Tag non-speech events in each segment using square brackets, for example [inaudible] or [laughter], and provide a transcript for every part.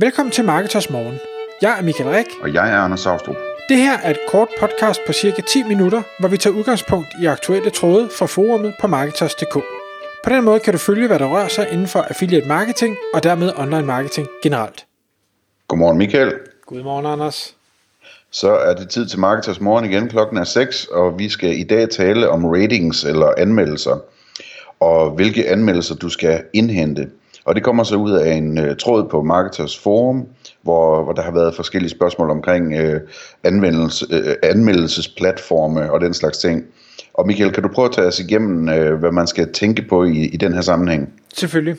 Velkommen til Marketers Morgen. Jeg er Michael Rik. Og jeg er Anders Saustrup. Det her er et kort podcast på cirka 10 minutter, hvor vi tager udgangspunkt i aktuelle tråde fra forumet på Marketers.dk. På den måde kan du følge, hvad der rører sig inden for affiliate marketing og dermed online marketing generelt. Godmorgen Michael. Godmorgen Anders. Så er det tid til Marketers Morgen igen. Klokken er 6, og vi skal i dag tale om ratings eller anmeldelser. Og hvilke anmeldelser du skal indhente. Og det kommer så ud af en øh, tråd på Marketers Forum, hvor, hvor der har været forskellige spørgsmål omkring øh, anvendelse, øh, anmeldelsesplatforme og den slags ting. Og Michael, kan du prøve at tage os igennem, øh, hvad man skal tænke på i, i den her sammenhæng? Selvfølgelig.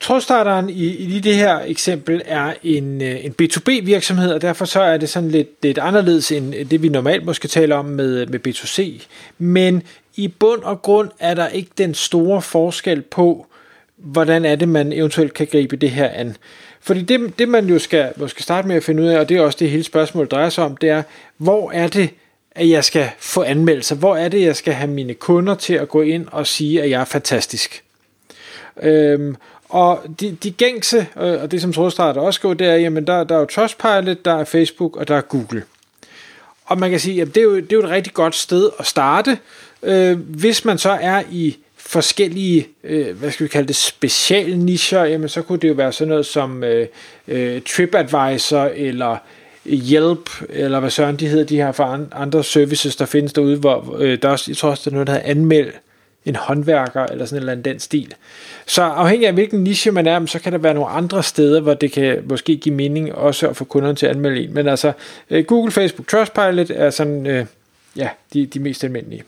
Trådstarteren i, i det her eksempel er en, øh, en B2B virksomhed, og derfor så er det sådan lidt, lidt anderledes end det, vi normalt måske taler om med, med B2C. Men i bund og grund er der ikke den store forskel på, hvordan er det, man eventuelt kan gribe det her an. Fordi det, det man jo skal, måske starte med at finde ud af, og det er også det hele spørgsmål drejer sig om, det er, hvor er det, at jeg skal få anmeldelser? Hvor er det, jeg skal have mine kunder til at gå ind og sige, at jeg er fantastisk? Øhm, og de, de gængse, øh, og det som trådstarter også går, det er, jamen der, der er jo Trustpilot, der er Facebook, og der er Google. Og man kan sige, at det er jo, det er jo et rigtig godt sted at starte, øh, hvis man så er i forskellige, øh, hvad skal vi kalde det, special nischer, jamen så kunne det jo være sådan noget som øh, øh, TripAdvisor eller Hjælp, eller hvad søren de hedder, de her for andre services, der findes derude, hvor øh, der også, jeg tror også, der er noget, der hedder anmeld en håndværker, eller sådan en eller anden den stil. Så afhængig af hvilken niche man er, så kan der være nogle andre steder, hvor det kan måske give mening også at få kunderne til at anmelde en. Men altså, øh, Google, Facebook, Trustpilot er sådan, øh, ja, de, de mest almindelige.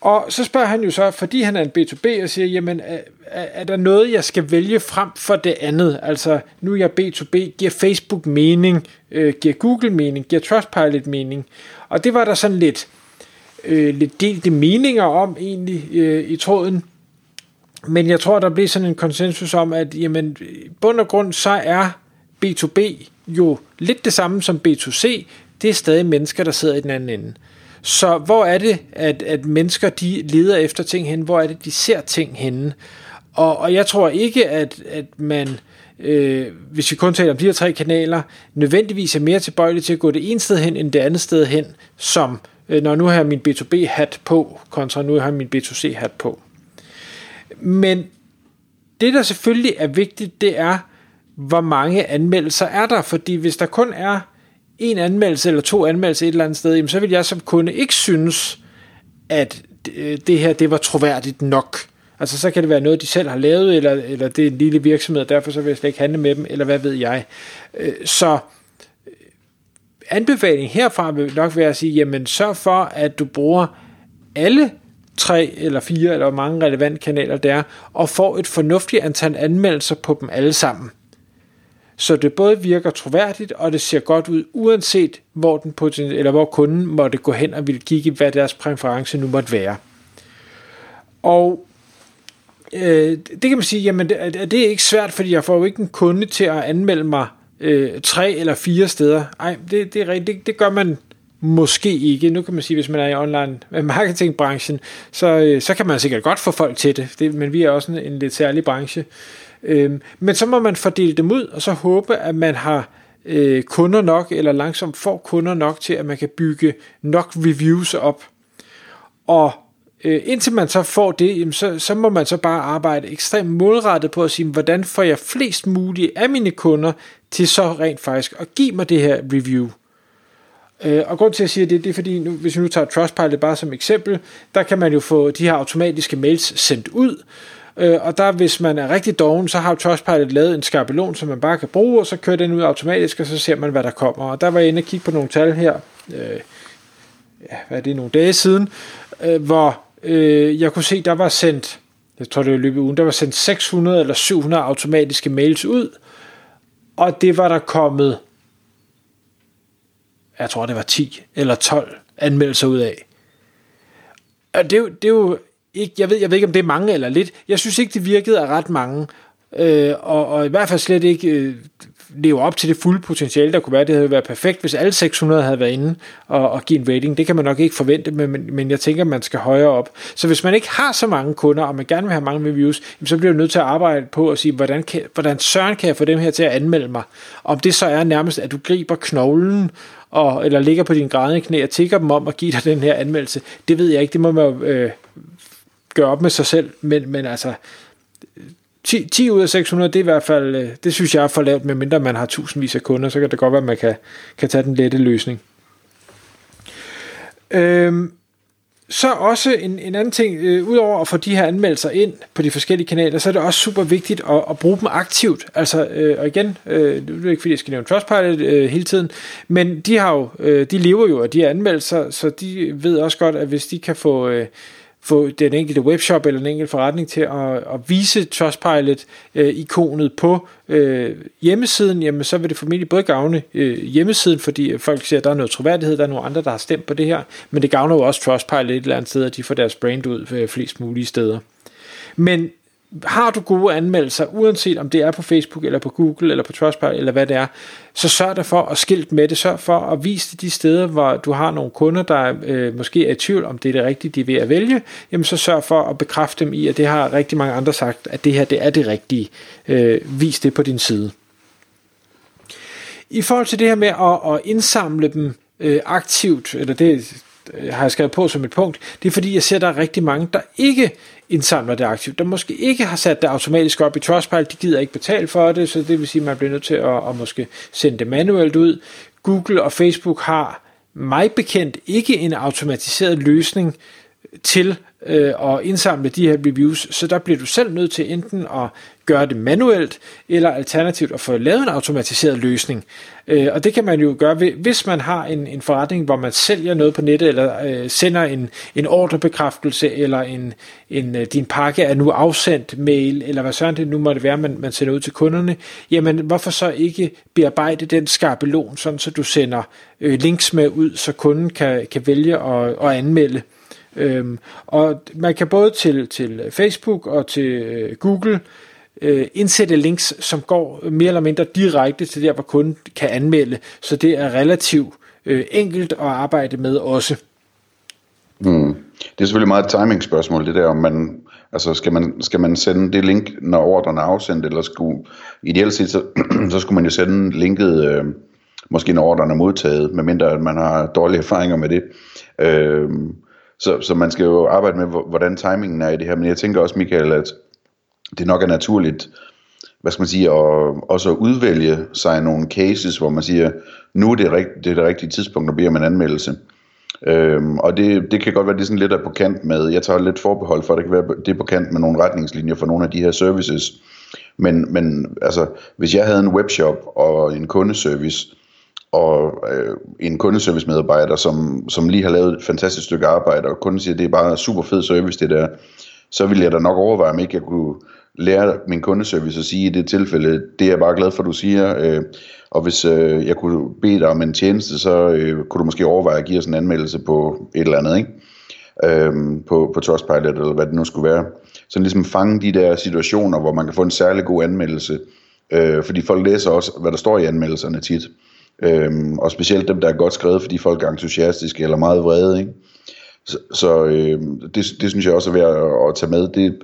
Og så spørger han jo så, fordi han er en B2B, og siger, jamen, er, er der noget, jeg skal vælge frem for det andet? Altså, nu er jeg B2B, giver Facebook mening, øh, giver Google mening, giver Trustpilot mening? Og det var der sådan lidt, øh, lidt delte meninger om egentlig øh, i tråden. Men jeg tror, der blev sådan en konsensus om, at jamen, bund og grund, så er B2B jo lidt det samme som B2C. Det er stadig mennesker, der sidder i den anden ende. Så hvor er det, at, at mennesker de leder efter ting hen? Hvor er det, de ser ting henne? Og, og jeg tror ikke, at, at man, øh, hvis vi kun taler om de her tre kanaler, nødvendigvis er mere tilbøjelig til at gå det ene sted hen, end det andet sted hen, som øh, når nu har jeg min B2B-hat på, kontra nu har jeg min B2C-hat på. Men det, der selvfølgelig er vigtigt, det er, hvor mange anmeldelser er der, fordi hvis der kun er en anmeldelse eller to anmeldelser et eller andet sted, jamen, så vil jeg som kunde ikke synes, at øh, det her det var troværdigt nok. Altså så kan det være noget, de selv har lavet, eller, eller det er en lille virksomhed, og derfor så vil jeg slet ikke handle med dem, eller hvad ved jeg. Øh, så øh, anbefaling herfra vil nok være at sige, jamen sørg for, at du bruger alle tre eller fire, eller hvor mange relevante kanaler der er, og får et fornuftigt antal anmeldelser på dem alle sammen så det både virker troværdigt, og det ser godt ud, uanset hvor, den poten- eller hvor kunden måtte gå hen og ville kigge, hvad deres præference nu måtte være. Og øh, det kan man sige, jamen det, det er ikke svært, fordi jeg får jo ikke en kunde til at anmelde mig øh, tre eller fire steder. Nej, det, det, er det, det gør man måske ikke. Nu kan man sige, hvis man er i online [laughs] marketingbranchen, så, øh, så kan man sikkert godt få folk til det, det men vi er også en, en lidt særlig branche. Øh, men så må man fordele dem ud, og så håbe, at man har øh, kunder nok, eller langsomt får kunder nok til, at man kan bygge nok reviews op. Og øh, indtil man så får det, jamen så, så må man så bare arbejde ekstremt målrettet på at sige, hvordan får jeg flest mulige af mine kunder til så rent faktisk at give mig det her review. Øh, og grund til at sige det, det er fordi, nu, hvis vi nu tager Trustpilot bare som eksempel, der kan man jo få de her automatiske mails sendt ud, Øh, Øh, og der, hvis man er rigtig doven, så har Trustpilot lavet en skabelon, som man bare kan bruge, og så kører den ud automatisk, og så ser man, hvad der kommer. Og der var jeg inde og kigge på nogle tal her, øh, ja, hvad er det, nogle dage siden, øh, hvor øh, jeg kunne se, der var sendt, jeg tror det var løbet ugen, der var sendt 600 eller 700 automatiske mails ud, og det var der kommet, jeg tror det var 10 eller 12 anmeldelser ud af. Og det, det er jo ikke, jeg, ved, jeg ved ikke, om det er mange eller lidt. Jeg synes ikke, det virkede af ret mange. Øh, og, og i hvert fald slet ikke øh, leve op til det fulde potentiale, der kunne være. Det havde været perfekt, hvis alle 600 havde været inde og, og give en rating. Det kan man nok ikke forvente, men, men jeg tænker, man skal højere op. Så hvis man ikke har så mange kunder, og man gerne vil have mange reviews, så bliver du nødt til at arbejde på at sige, hvordan, kan, hvordan søren kan jeg få dem her til at anmelde mig? Om det så er nærmest, at du griber knoglen og, eller ligger på din grædende knæ og tigger dem om at give dig den her anmeldelse, det ved jeg ikke. Det må man jo øh, gøre op med sig selv, men, men altså 10, 10 ud af 600, det er i hvert fald, øh, det synes jeg er for lavt, medmindre man har tusindvis af kunder, så kan det godt være, at man kan, kan tage den lette løsning. Øhm, så også en, en anden ting, øh, udover at få de her anmeldelser ind på de forskellige kanaler, så er det også super vigtigt at, at bruge dem aktivt. Altså, øh, og igen, øh, det er ikke fordi, jeg skal nævne Trustpilot øh, hele tiden, men de har jo, øh, de lever jo af de her anmeldelser, så de ved også godt, at hvis de kan få... Øh, få den enkelte webshop eller den enkelte forretning til at, at vise Trustpilot-ikonet øh, på øh, hjemmesiden, jamen så vil det formentlig både gavne øh, hjemmesiden, fordi folk siger, at der er noget troværdighed, der er nogle andre, der har stemt på det her, men det gavner jo også Trustpilot et eller andet sted, at de får deres brand ud øh, flest mulige steder. Men har du gode anmeldelser, uanset om det er på Facebook, eller på Google, eller på Trustpilot, eller hvad det er, så sørg dig for at skilt med det. Sørg for at vise det de steder, hvor du har nogle kunder, der øh, måske er i tvivl, om det er det rigtige, de er ved at vælge. Jamen så sørg for at bekræfte dem i, at det har rigtig mange andre sagt, at det her det er det rigtige. Øh, vis det på din side. I forhold til det her med at, at indsamle dem øh, aktivt, eller det Øh, har jeg skrevet på som et punkt, det er fordi, jeg ser, at der er rigtig mange, der ikke indsamler det aktivt, der måske ikke har sat det automatisk op i Trustpilot, de gider ikke betale for det, så det vil sige, at man bliver nødt til at, at måske sende det manuelt ud. Google og Facebook har mig bekendt ikke en automatiseret løsning til øh, og indsamle de her reviews, så der bliver du selv nødt til enten at gøre det manuelt, eller alternativt at få lavet en automatiseret løsning. Øh, og det kan man jo gøre, hvis man har en, en forretning, hvor man sælger noget på nettet, eller øh, sender en, en ordrebekræftelse, eller en, en, øh, din pakke er nu afsendt mail, eller hvad sådan det nu måtte være, man, man sender ud til kunderne, jamen hvorfor så ikke bearbejde den skabelon, sådan så du sender øh, links med ud, så kunden kan, kan vælge at, at anmelde. Øhm, og man kan både til, til Facebook og til øh, Google øh, indsætte links, som går mere eller mindre direkte til der, hvor kunden kan anmelde, så det er relativt øh, enkelt at arbejde med også. Mm. Det er selvfølgelig meget et timing spørgsmål, det der, om man, altså skal man, skal man sende det link, når ordren er afsendt, eller skulle, ideelt set, så, [clears throat] så skulle man jo sende linket, øh, måske når ordren er modtaget, medmindre man har dårlige erfaringer med det. Øh, så, så man skal jo arbejde med, hvordan timingen er i det her. Men jeg tænker også, Michael, at det nok er naturligt, hvad skal man sige, at, også at udvælge sig nogle cases, hvor man siger, nu er det, rigt, det er det rigtige tidspunkt at bede om en anmeldelse. Øhm, og det, det kan godt være, det er sådan lidt af på kant med, jeg tager lidt forbehold for, at det kan være, det er på kant med nogle retningslinjer for nogle af de her services. Men, men altså, hvis jeg havde en webshop og en kundeservice, og øh, en kundeservice medarbejder, som, som lige har lavet et fantastisk stykke arbejde, og kunden siger, at det er bare super fed service det der, så ville jeg da nok overveje, om ikke jeg kunne lære min kundeservice at sige i det tilfælde, det er jeg bare glad for, du siger, øh, og hvis øh, jeg kunne bede dig om en tjeneste, så øh, kunne du måske overveje at give os en anmeldelse på et eller andet, ikke? Øhm, på, på Trustpilot, eller hvad det nu skulle være. Så ligesom fange de der situationer, hvor man kan få en særlig god anmeldelse, øh, fordi folk læser også, hvad der står i anmeldelserne tit. Øhm, og specielt dem, der er godt skrevet, fordi folk er entusiastiske eller meget vrede. Ikke? Så, så øh, det, det synes jeg også er værd at, at tage med. Det,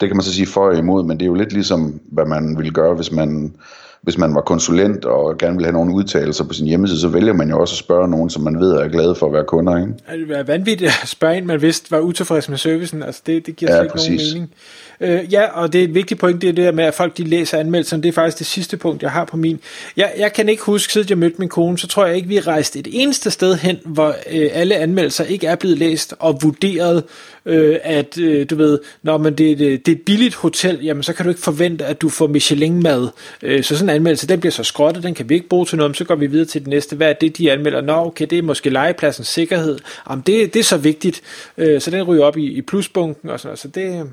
det kan man så sige for og imod, men det er jo lidt ligesom, hvad man ville gøre, hvis man, hvis man var konsulent og gerne vil have nogle udtalelser på sin hjemmeside, så vælger man jo også at spørge nogen, som man ved er glade for at være kunder. Ikke? Det er vanvittigt at spørge en, man vidste var utilfreds med servicen. Altså det, det giver ja, slet ikke præcis. nogen mening. Øh, ja, og det er et vigtigt point, det er det der med, at folk de læser anmeldelserne. Det er faktisk det sidste punkt, jeg har på min. Jeg, jeg kan ikke huske, siden jeg mødte min kone, så tror jeg ikke, vi er rejst et eneste sted hen, hvor øh, alle anmeldelser ikke er blevet læst og vurderet, øh, at øh, du ved, når man det, det, øh, det er et billigt hotel, jamen så kan du ikke forvente, at du får Michelin-mad. Øh, så sådan en anmeldelse, den bliver så skrottet, den kan vi ikke bruge til noget, så går vi videre til det næste. Hvad er det, de anmelder? Nå, okay, det er måske legepladsens sikkerhed. Jamen, det, det er så vigtigt, øh, så den ryger op i, i plusbunken og sådan Så det,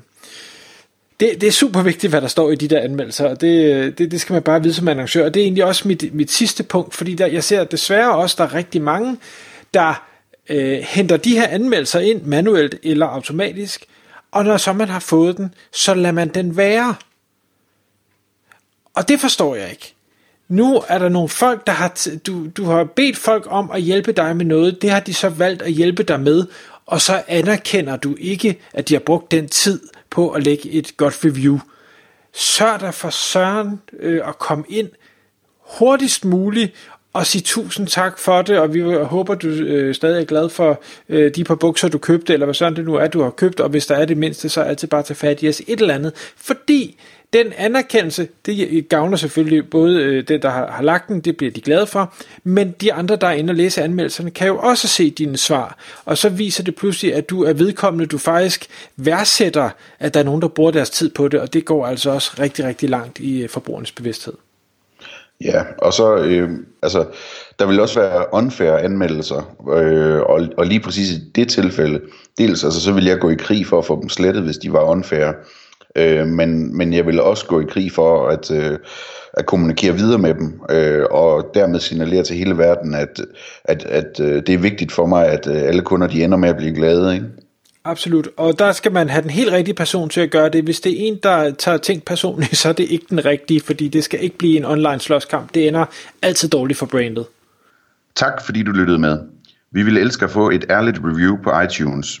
det, det er super vigtigt, hvad der står i de der anmeldelser, og det, det, det skal man bare vide som annoncør. Og det er egentlig også mit, mit sidste punkt, fordi der, jeg ser desværre også, der er rigtig mange, der øh, henter de her anmeldelser ind manuelt eller automatisk, og når så man har fået den, så lader man den være. Og det forstår jeg ikke. nu er der nogle folk, der har, t- du, du har bedt folk om at hjælpe dig med noget, det har de så valgt at hjælpe dig med, og så anerkender du ikke, at de har brugt den tid på at lægge et godt review. Sørg dig for søren øh, at komme ind hurtigst muligt og sige tusind tak for det, og vi håber, du øh, stadig er glad for øh, de par bukser, du købte, eller hvad sådan det nu er, du har købt, og hvis der er det mindste, så er altid bare tage fat i os et eller andet, fordi den anerkendelse, det gavner selvfølgelig både øh, det, der har, har lagt den, det bliver de glade for, men de andre, der er inde og læse anmeldelserne, kan jo også se dine svar, og så viser det pludselig, at du er vedkommende, du faktisk værdsætter, at der er nogen, der bruger deres tid på det, og det går altså også rigtig, rigtig langt i øh, forbrugernes bevidsthed. Ja, og så, øh, altså, der vil også være unfair anmeldelser, øh, og, og lige præcis i det tilfælde, dels, altså, så vil jeg gå i krig for at få dem slettet, hvis de var unfair, øh, men, men jeg vil også gå i krig for at, øh, at kommunikere videre med dem, øh, og dermed signalere til hele verden, at, at, at øh, det er vigtigt for mig, at øh, alle kunder de ender med at blive glade, ikke? Absolut, og der skal man have den helt rigtige person til at gøre det. Hvis det er en, der tager ting personligt, [laughs] så er det ikke den rigtige, fordi det skal ikke blive en online slåskamp. Det ender altid dårligt for brandet. Tak fordi du lyttede med. Vi ville elske at få et ærligt review på iTunes.